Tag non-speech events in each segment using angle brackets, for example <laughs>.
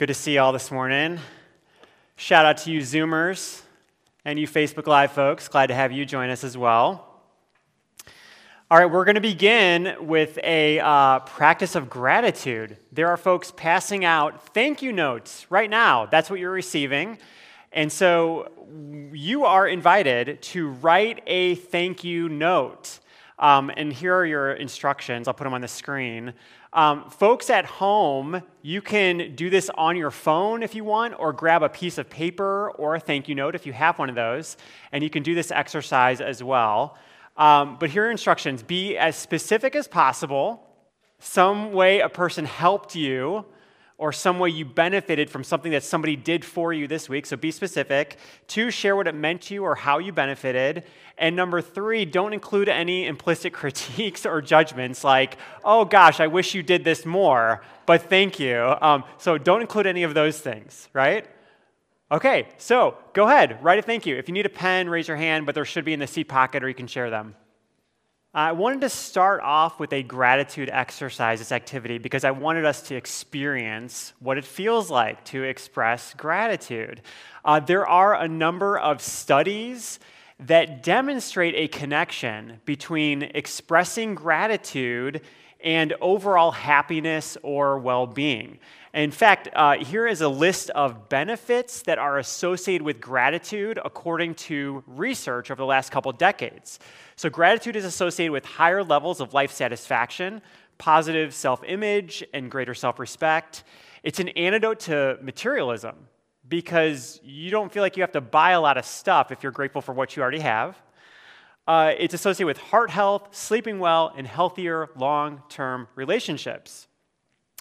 Good to see you all this morning. Shout out to you Zoomers and you Facebook Live folks. Glad to have you join us as well. All right, we're going to begin with a uh, practice of gratitude. There are folks passing out thank you notes right now. That's what you're receiving. And so you are invited to write a thank you note. Um, and here are your instructions. I'll put them on the screen. Um, folks at home, you can do this on your phone if you want, or grab a piece of paper or a thank you note if you have one of those, and you can do this exercise as well. Um, but here are instructions be as specific as possible, some way a person helped you, or some way you benefited from something that somebody did for you this week. So be specific. Two, share what it meant to you or how you benefited. And number three, don't include any implicit <laughs> critiques or judgments like, oh gosh, I wish you did this more, but thank you. Um, so don't include any of those things, right? Okay, so go ahead, write a thank you. If you need a pen, raise your hand, but there should be in the seat pocket or you can share them. I wanted to start off with a gratitude exercise, this activity, because I wanted us to experience what it feels like to express gratitude. Uh, there are a number of studies that demonstrate a connection between expressing gratitude and overall happiness or well being. In fact, uh, here is a list of benefits that are associated with gratitude according to research over the last couple decades. So, gratitude is associated with higher levels of life satisfaction, positive self image, and greater self respect. It's an antidote to materialism because you don't feel like you have to buy a lot of stuff if you're grateful for what you already have. Uh, it's associated with heart health, sleeping well, and healthier long term relationships.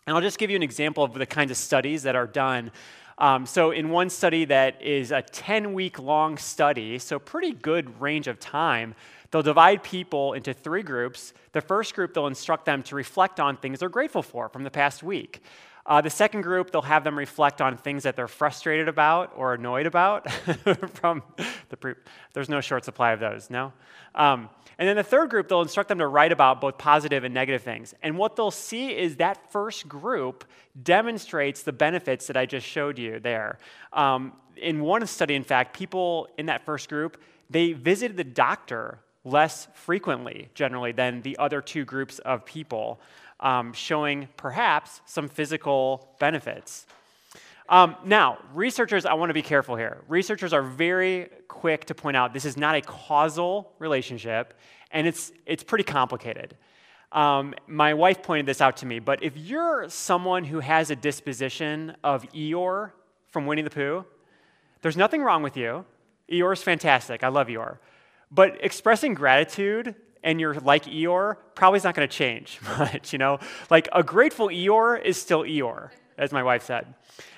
And I'll just give you an example of the kinds of studies that are done. Um, so, in one study that is a 10 week long study, so pretty good range of time, they'll divide people into three groups. The first group, they'll instruct them to reflect on things they're grateful for from the past week. Uh, the second group, they'll have them reflect on things that they're frustrated about or annoyed about <laughs> from the pre- there's no short supply of those, no? Um, and then the third group, they'll instruct them to write about both positive and negative things. And what they'll see is that first group demonstrates the benefits that I just showed you there. Um, in one study, in fact, people in that first group, they visited the doctor less frequently, generally, than the other two groups of people, um, showing perhaps some physical benefits. Um, now, researchers, I want to be careful here. Researchers are very quick to point out this is not a causal relationship, and it's, it's pretty complicated. Um, my wife pointed this out to me, but if you're someone who has a disposition of Eeyore from Winnie the Pooh, there's nothing wrong with you. Eeyore is fantastic. I love Eeyore. But expressing gratitude and you're like Eeyore probably is not going to change <laughs> much, you know? Like a grateful Eeyore is still Eeyore, as my wife said.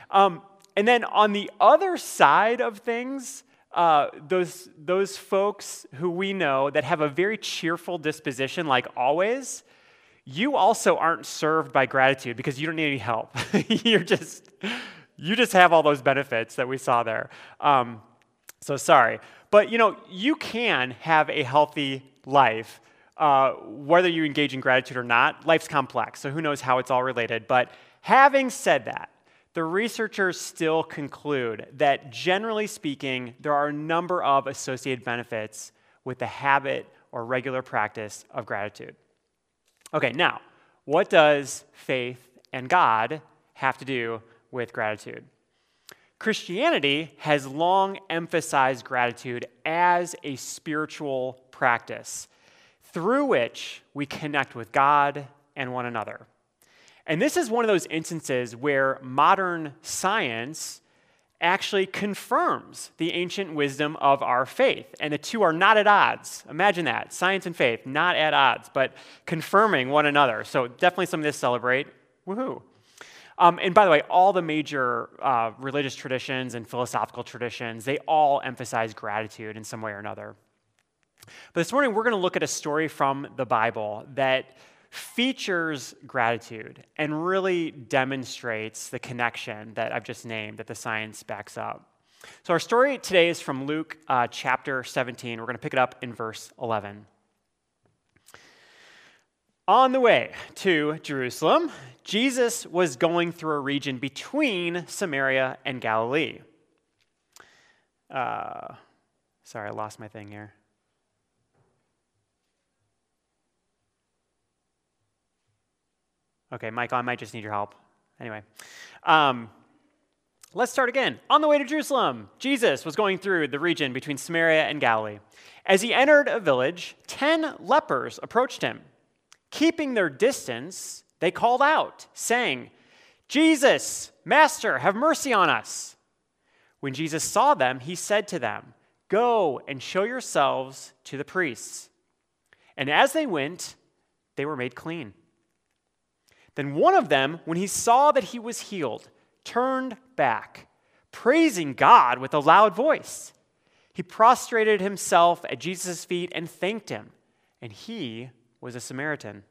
Um, and then on the other side of things, uh, those, those folks who we know that have a very cheerful disposition, like always, you also aren't served by gratitude because you don't need any help. <laughs> You're just, you just have all those benefits that we saw there. Um, so sorry. But you know, you can have a healthy life. Uh, whether you engage in gratitude or not, life's complex, so who knows how it's all related. But having said that, the researchers still conclude that generally speaking, there are a number of associated benefits with the habit or regular practice of gratitude. Okay, now, what does faith and God have to do with gratitude? Christianity has long emphasized gratitude as a spiritual practice through which we connect with God and one another. And this is one of those instances where modern science actually confirms the ancient wisdom of our faith. And the two are not at odds. Imagine that science and faith, not at odds, but confirming one another. So, definitely something to celebrate. Woohoo. Um, and by the way, all the major uh, religious traditions and philosophical traditions, they all emphasize gratitude in some way or another. But this morning, we're going to look at a story from the Bible that features gratitude and really demonstrates the connection that I've just named that the science backs up. So, our story today is from Luke uh, chapter 17. We're going to pick it up in verse 11. On the way to Jerusalem, Jesus was going through a region between Samaria and Galilee. Uh, sorry, I lost my thing here. Okay, Michael, I might just need your help. Anyway, um, let's start again. On the way to Jerusalem, Jesus was going through the region between Samaria and Galilee. As he entered a village, ten lepers approached him. Keeping their distance, they called out, saying, Jesus, Master, have mercy on us. When Jesus saw them, he said to them, Go and show yourselves to the priests. And as they went, they were made clean. Then one of them, when he saw that he was healed, turned back, praising God with a loud voice. He prostrated himself at Jesus' feet and thanked him, and he was a Samaritan.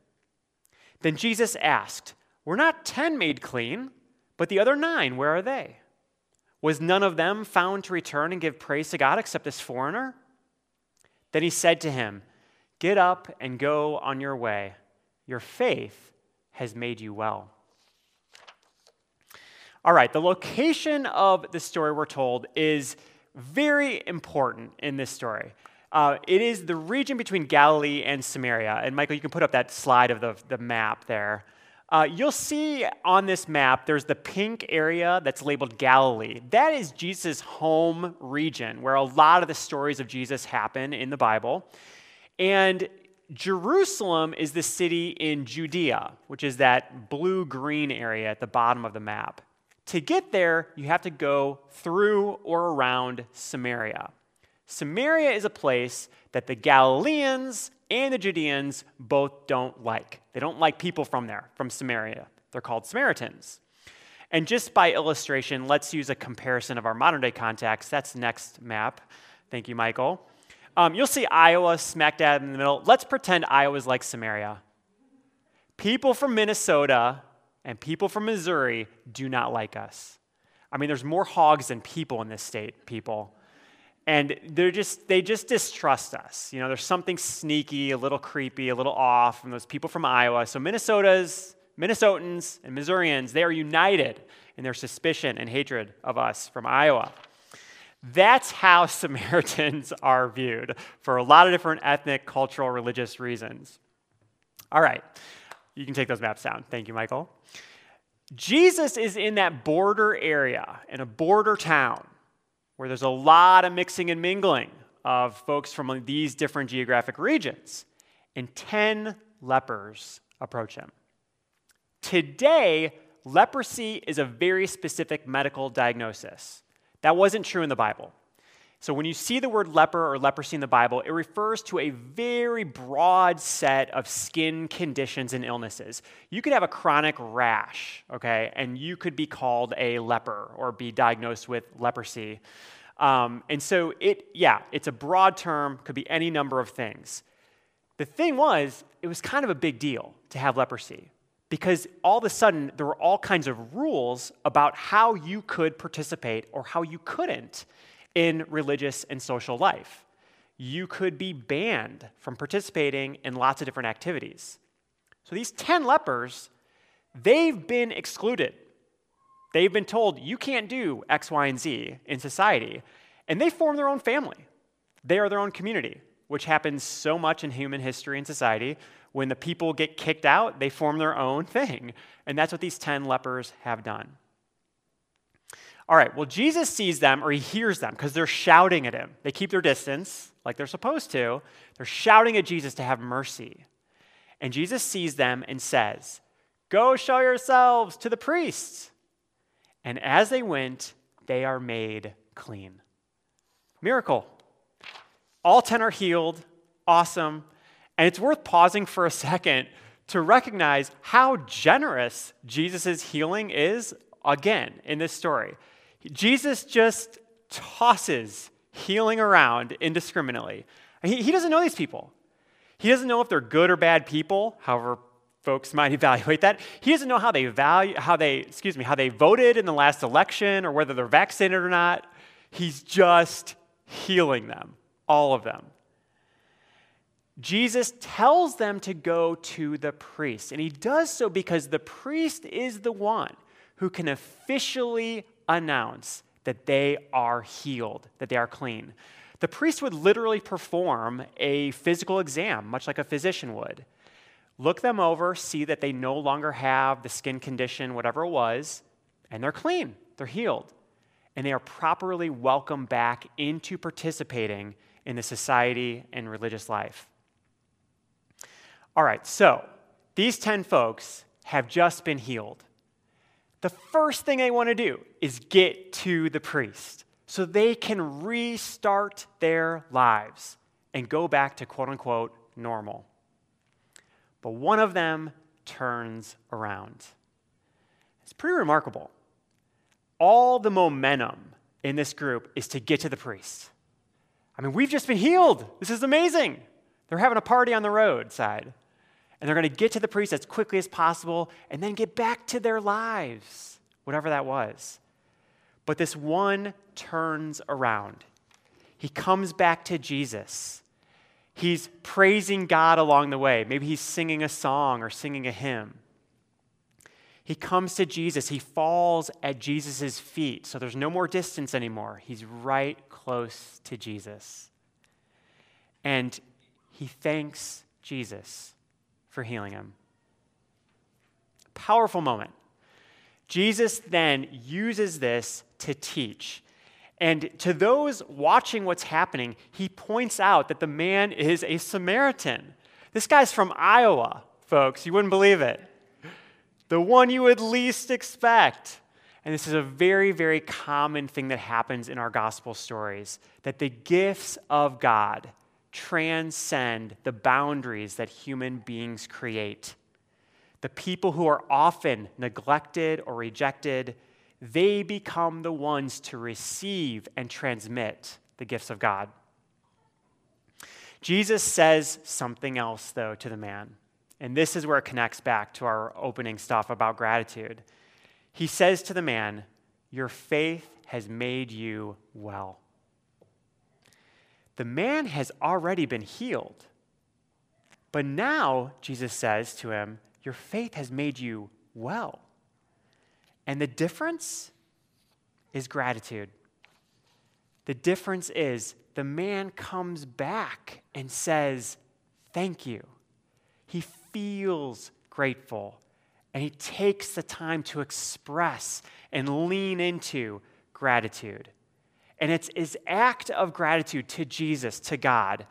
Then Jesus asked, Were not ten made clean, but the other nine, where are they? Was none of them found to return and give praise to God except this foreigner? Then he said to him, Get up and go on your way. Your faith has made you well. All right, the location of the story we're told is very important in this story. Uh, it is the region between Galilee and Samaria. And Michael, you can put up that slide of the, the map there. Uh, you'll see on this map there's the pink area that's labeled Galilee. That is Jesus' home region where a lot of the stories of Jesus happen in the Bible. And Jerusalem is the city in Judea, which is that blue green area at the bottom of the map. To get there, you have to go through or around Samaria. Samaria is a place that the Galileans and the Judeans both don't like. They don't like people from there, from Samaria. They're called Samaritans. And just by illustration, let's use a comparison of our modern day context. That's next map. Thank you, Michael. Um, you'll see Iowa smack dab in the middle. Let's pretend Iowa's like Samaria. People from Minnesota and people from Missouri do not like us. I mean, there's more hogs than people in this state, people. And they're just, they just distrust us. You know, there's something sneaky, a little creepy, a little off from those people from Iowa. So Minnesota's, Minnesotans and Missourians, they are united in their suspicion and hatred of us from Iowa. That's how <laughs> Samaritans are viewed for a lot of different ethnic, cultural, religious reasons. All right, you can take those maps down. Thank you, Michael. Jesus is in that border area, in a border town, where there's a lot of mixing and mingling of folks from these different geographic regions. And 10 lepers approach him. Today, leprosy is a very specific medical diagnosis. That wasn't true in the Bible. So when you see the word leper or leprosy in the Bible, it refers to a very broad set of skin conditions and illnesses. You could have a chronic rash, okay, and you could be called a leper or be diagnosed with leprosy. Um, and so it, yeah, it's a broad term, could be any number of things. The thing was, it was kind of a big deal to have leprosy because all of a sudden there were all kinds of rules about how you could participate or how you couldn't in religious and social life. You could be banned from participating in lots of different activities. So these 10 lepers, they've been excluded. They've been told you can't do X, Y, and Z in society. And they form their own family. They are their own community, which happens so much in human history and society when the people get kicked out, they form their own <laughs> thing. And that's what these 10 lepers have done. All right, well, Jesus sees them or he hears them because they're shouting at him. They keep their distance like they're supposed to. They're shouting at Jesus to have mercy. And Jesus sees them and says, Go show yourselves to the priests. And as they went, they are made clean. Miracle. All 10 are healed. Awesome. And it's worth pausing for a second to recognize how generous Jesus' healing is again in this story. Jesus just tosses healing around indiscriminately. He, he doesn't know these people. He doesn't know if they're good or bad people, however folks might <laughs> evaluate that. He doesn't know how they value how they, excuse me, how they voted in the last election or whether they're vaccinated or not. He's just healing them, all of them. Jesus tells them to go to the priest. And he does so because the priest is the one who can officially announce that they are healed, that they are clean. The priest would literally perform a physical exam, much like a physician would. Look them over, see that they no longer have the skin condition, whatever it was, and they're clean, they're healed. And they are properly welcomed back into participating in the society and religious life. All right, so these 10 folks have just been healed. The first thing they want to do is get to the priest so they can restart their lives and go back to quote unquote normal. But one of them turns around. It's pretty remarkable. All the momentum in this group is to get to the priest. I mean, we've just been healed. This is amazing. They're having a party on the roadside. And they're going to get to the priest as quickly as possible and then get back to their lives, whatever that was. But this one turns around. He comes back to Jesus. He's praising God along the way. Maybe he's singing a song or singing a hymn. He comes to Jesus. He falls at Jesus' feet. So there's no more distance anymore. He's right close to Jesus. And he thanks Jesus for healing him. Powerful moment. Jesus then uses this to teach. And to those watching what's happening, he points out that the man is a Samaritan. This guy's from Iowa, folks. You wouldn't believe it. The one you would least expect. And this is a very, very common thing that happens in our gospel stories that the gifts of God transcend the boundaries that human beings create. The people who are often neglected or rejected, they become the ones to receive and transmit the gifts of God. Jesus says something else, though, to the man. And this is where it connects back to our opening stuff about gratitude. He says to the man, Your faith has made you well. The man has already been healed. But now, Jesus says to him, Your faith has made you well. And the difference is gratitude. The difference is the man comes back and says, Thank you. He feels grateful and he takes the time to express and lean into gratitude. And it's his act of gratitude to Jesus, to God,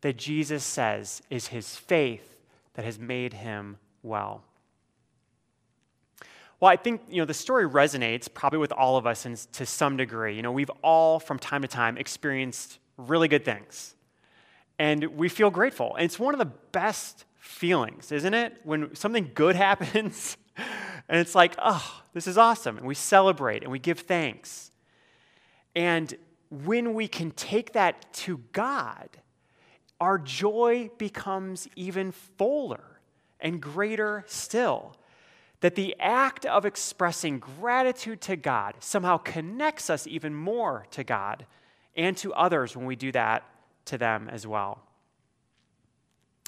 that Jesus says is his faith that has made him well. Well, I think you know the story resonates probably with all of us in, to some degree. You know, we've all from time to time experienced really good things, and we feel grateful. And it's one of the best feelings, isn't it? When something good <laughs> happens, and it's like, oh, this is awesome, and we celebrate and we give thanks. And when we can take that to God, our joy becomes even fuller and greater still. That the act of expressing gratitude to God somehow connects us even more to God and to others when we do that to them as well.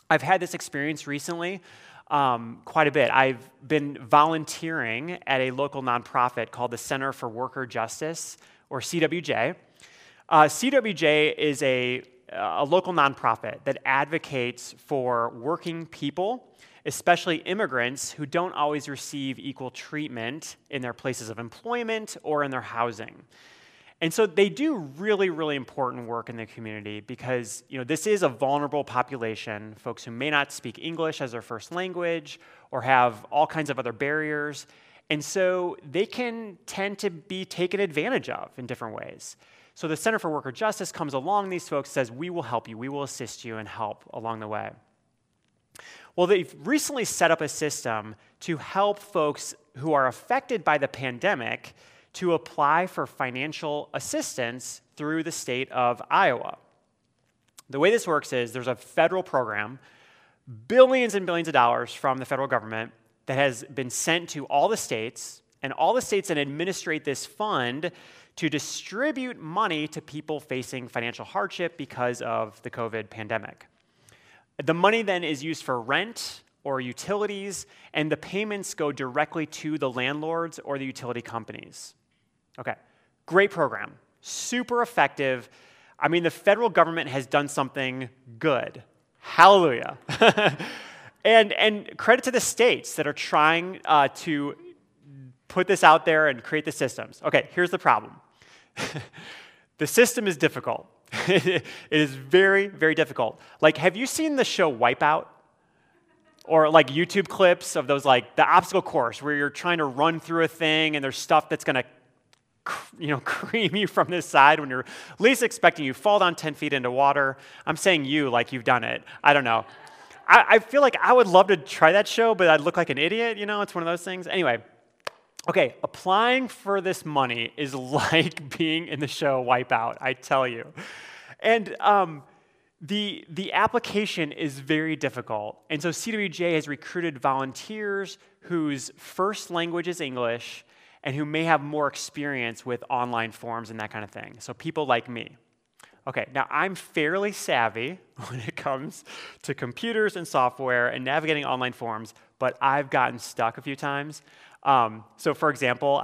I've had this experience recently um, quite a bit. I've been volunteering at a local nonprofit called the Center for Worker Justice or CWJ. Uh, CWJ is a, a local nonprofit that advocates for working people, especially immigrants who don't always receive equal treatment in their places of employment or in their housing. And so they do really, really important work in the community because you know, this is a vulnerable population, folks who may not speak English as their first language or have all kinds of other barriers. And so they can tend to be taken advantage of in different ways. So the Center for Worker Justice comes along these folks, says, We will help you, we will assist you and help along the way. Well, they've recently set up a system to help folks who are affected by the pandemic to apply for financial assistance through the state of Iowa. The way this works is there's a federal program, billions and billions of dollars from the federal government that has been sent to all the states, and all the states then administrate this fund to distribute money to people facing financial hardship because of the COVID pandemic. The money then is used for rent or utilities, and the payments go directly to the landlords or the utility companies. Okay, great program, super effective. I mean, the federal government has done something good. Hallelujah. <laughs> and, and credit to the states that are trying uh, to put this out there and create the systems. Okay, here's the problem <laughs> the system is difficult. <laughs> it is very, very difficult. Like, have you seen the show Wipeout? Or like YouTube clips of those, like the obstacle course where you're trying to run through a thing and there's stuff that's gonna, you know, <laughs> cream you from this side when you're least expecting you fall down 10 feet into water. I'm saying you like you've done it. I don't know. I, I feel like I would love to try that show, but I'd look like an idiot, you know? It's one of those things. Anyway, okay, applying for this money is <laughs> like being in the show Wipeout, I tell you. And um, the, the application is very difficult. And so CWJ has recruited volunteers whose first language is English and who may have more experience with online forms and that kind of thing. So people like me. Okay, now I'm fairly savvy <laughs> when it comes to computers and software and navigating online forms, but I've gotten stuck a few times. Um, so, for example,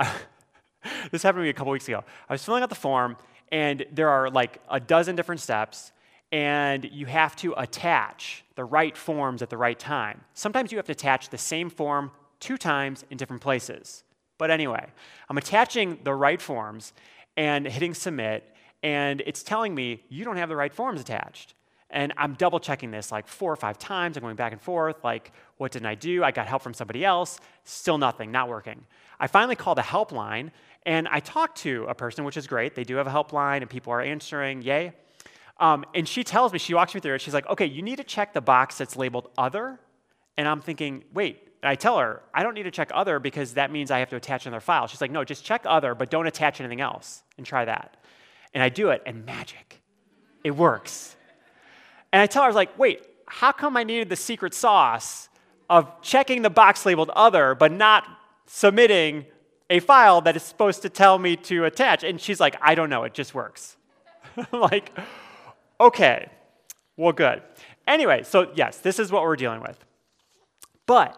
<laughs> this happened to me a couple weeks ago. I was filling out the form, and there are like a dozen different steps, and you have to attach the right forms at the right time. Sometimes you have to attach the same form two times in different places. But anyway, I'm attaching the right forms and hitting submit, and it's telling me you don't have the right forms attached. And I'm double checking this like four or five times. I'm going back and forth, like, what didn't I do? I got help from somebody else. Still nothing, not working. I finally call the helpline and I talk to a person, which is great. They do have a helpline and people are answering, yay. Um, and she tells me, she walks me through it. She's like, okay, you need to check the box that's labeled other. And I'm thinking, wait, I tell her, I don't need to check other because that means I have to attach another file. She's like, no, just check other, but don't attach anything else and try that. And I do it, and magic, it works. And I tell her, I was like, wait, how come I needed the secret sauce of checking the box labeled other, but not submitting a file that is supposed to tell me to attach? And she's like, I don't know, it just works. <laughs> like, okay, well, good. Anyway, so yes, this is what we're dealing with. But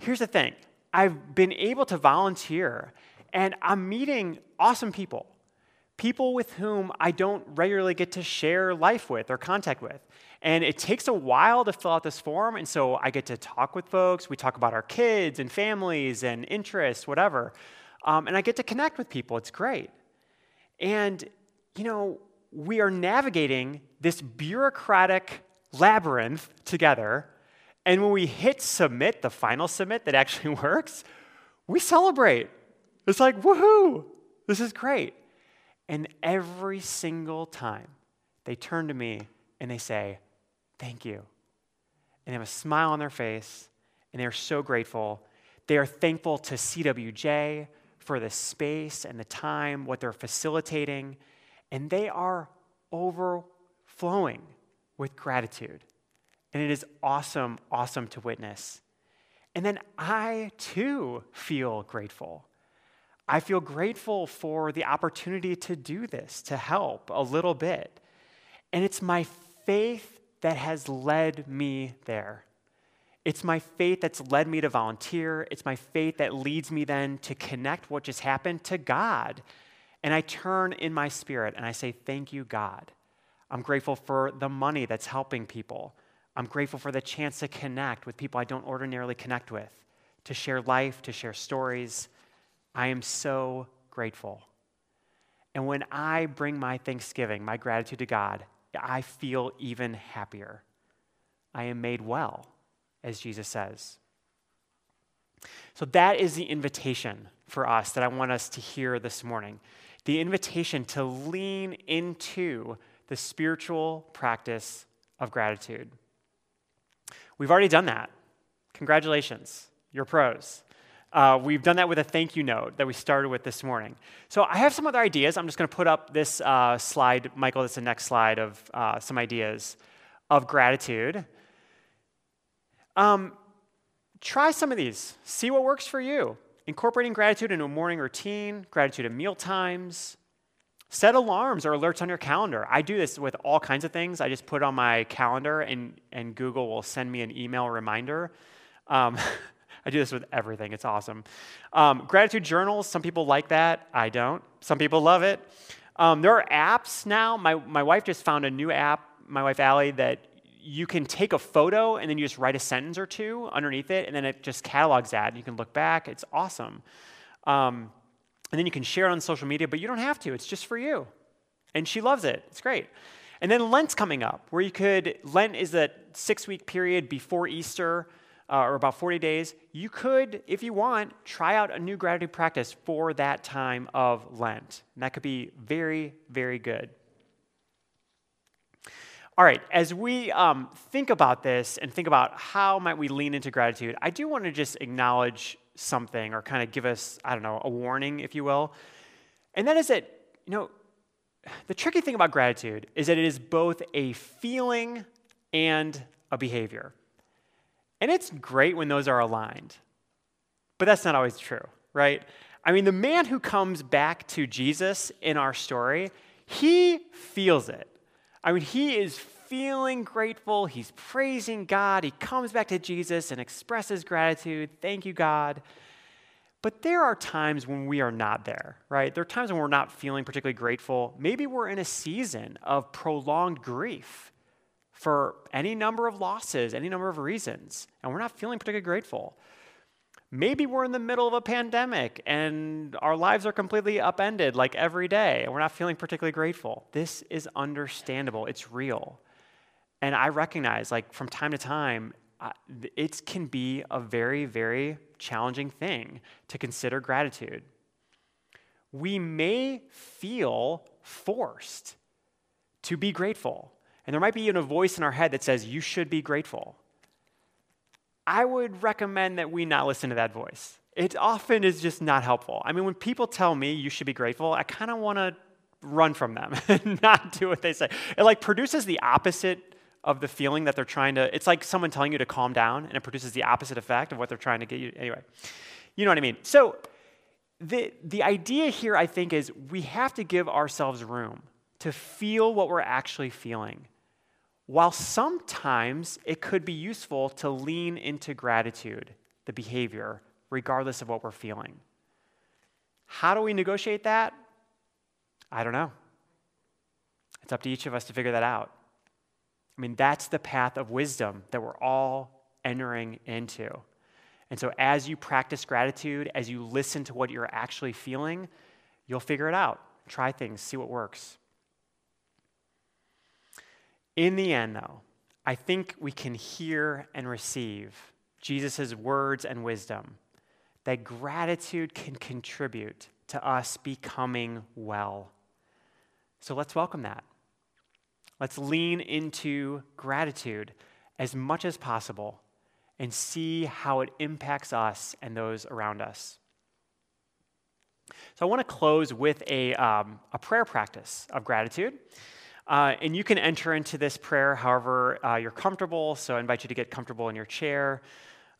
here's the thing I've been able to volunteer, and I'm meeting awesome people people with whom I don't regularly get to share life with or contact with. And it takes a while to fill out this form. And so I get to talk with folks. We talk about our kids and families and interests, whatever. Um, and I get to connect with people. It's great. And, you know, we are navigating this bureaucratic labyrinth together. And when we hit submit, the final submit that actually <laughs> works, we celebrate. It's like, woohoo, this is great. And every single time they turn to me and they say, Thank you. And they have a smile on their face and they are so grateful. They are thankful to CWJ for the space and the time, what they're facilitating, and they are overflowing with gratitude. And it is awesome, awesome to witness. And then I too feel grateful. I feel grateful for the opportunity to do this, to help a little bit. And it's my faith that has led me there. It's my faith that's led me to volunteer. It's my faith that leads me then to connect what just happened to God. And I turn in my spirit and I say, Thank you, God. I'm grateful for the money that's helping people. I'm grateful for the chance to connect with people I don't ordinarily connect with, to share life, to share stories. I am so grateful. And when I bring my thanksgiving, my gratitude to God, I feel even happier. I am made well, as Jesus says. So that is the invitation for us that I want us to hear this morning. The invitation to lean into the spiritual practice of gratitude. We've already done that. Congratulations, you're pros. Uh, we've done that with a thank you note that we started with this morning. So I have some other ideas. I'm just going to put up this uh, slide, Michael, that's the next slide of uh, some ideas of gratitude. Um, try some of these. See what works for you. Incorporating gratitude into a morning routine, gratitude at meal times, Set alarms or alerts on your calendar. I do this with all kinds of things. I just put on my calendar, and, and Google will send me an email reminder. Um, <laughs> I do this with everything. It's awesome. Um, gratitude journals, some people like that. I don't. Some people love it. Um, there are apps now. My, my wife just found a new app, my wife Allie, that you can take a photo and then you just write a sentence or two underneath it, and then it just catalogs that. And you can look back. It's awesome. Um, and then you can share it on social media, but you don't have to. It's just for you. And she loves it. It's great. And then Lent's coming up, where you could, Lent is a six week period before Easter, uh, or about 40 days. You could, if you want, try out a new gratitude practice for that time of Lent. And that could be very, very good. All right, as we um, think about this and think about how might we lean into gratitude, I do want to just acknowledge something or kind of give us, I don't know, a warning, if you will. And that is that, you know, the tricky thing about gratitude is that it is both a feeling and a behavior. And it's great when those are aligned, but that's not always true, right? I mean, the man who comes back to Jesus in our story, he feels it. I mean, he is feeling grateful. He's praising God. He comes back to Jesus and expresses gratitude. Thank you, God. But there are times when we are not there, right? There are times when we're not feeling particularly grateful. Maybe we're in a season of prolonged grief for any number of losses, any number of reasons, and we're not feeling particularly grateful. Maybe we're in the middle of a pandemic and our lives are completely upended like every day and we're not feeling particularly grateful. This is understandable, it's real. And I recognize, like, from time to time, it can be a very, very challenging thing to consider gratitude. We may feel forced to be grateful. And there might be even a voice in our head that says, You should be grateful. I would recommend that we not listen to that voice. It often is just not helpful. I mean, when people tell me you should be grateful, I kind of want to run from them <laughs> and not do what they say. It like produces the opposite of the feeling that they're trying to it's like someone telling you to calm down and it produces the opposite effect of what they're trying to get you anyway. You know what I mean? So the the idea here I think is we have to give ourselves room to feel what we're actually feeling while sometimes it could be useful to lean into gratitude, the behavior, regardless of what we're feeling. How do we negotiate that? I don't know. It's up to each of us to figure that out. I mean, that's the path of wisdom that we're all entering into. And so, as you practice gratitude, as you listen to what you're actually feeling, you'll figure it out. Try things, see what works. In the end, though, I think we can hear and receive Jesus' words and wisdom that gratitude can contribute to us becoming well. So let's welcome that. Let's lean into gratitude as much as possible and see how it impacts us and those around us. So I want to close with a, um, a prayer practice of gratitude. Uh, and you can enter into this prayer however uh, you're comfortable. So I invite you to get comfortable in your chair.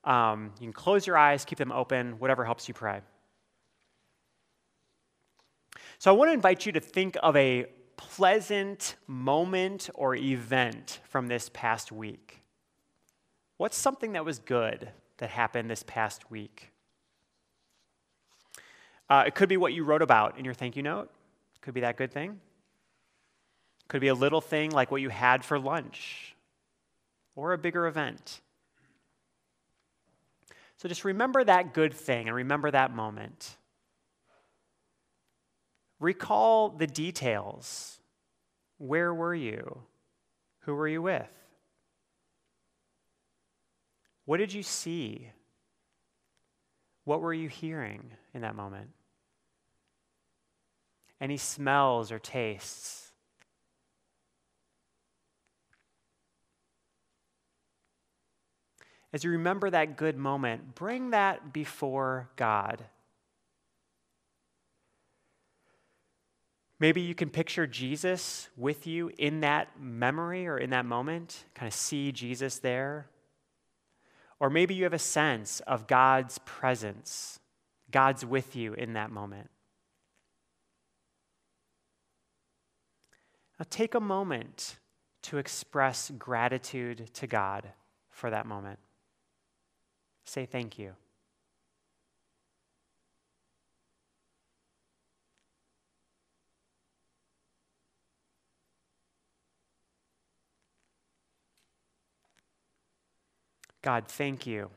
Um, you can close your eyes, keep them open, whatever helps you pray. So I want to invite you to think of a pleasant moment or event from this past week. What's something that was good that happened this past week? Uh, it could be what you wrote about in your thank you note. Could be that good thing. Could be a little thing like what you had for lunch or a bigger event. So just remember that good thing and remember that moment. Recall the details. Where were you? Who were you with? What did you see? What were you hearing in that moment? Any smells or tastes? as you remember that good moment, bring that before God. Maybe you can picture Jesus with you in that memory or in that moment, kind of see Jesus there. Or maybe you have a sense of God's presence, God's with you in that moment. Now take a moment to express gratitude to God for that moment. Say thank you. God, thank you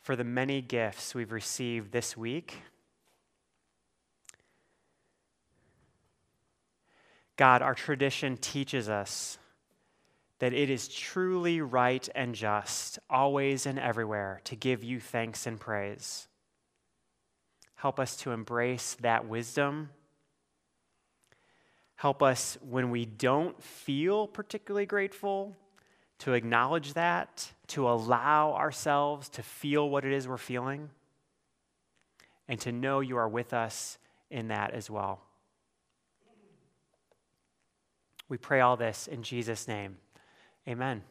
for the many gifts we've received this week. God, our tradition teaches us that it is truly right and just, always and everywhere, to give you thanks and praise. Help us to embrace that wisdom. Help us when we don't feel particularly grateful to acknowledge that, to allow ourselves to feel what it is we're feeling, and to know you are with us in that as well. We pray all this in Jesus' name. Amen.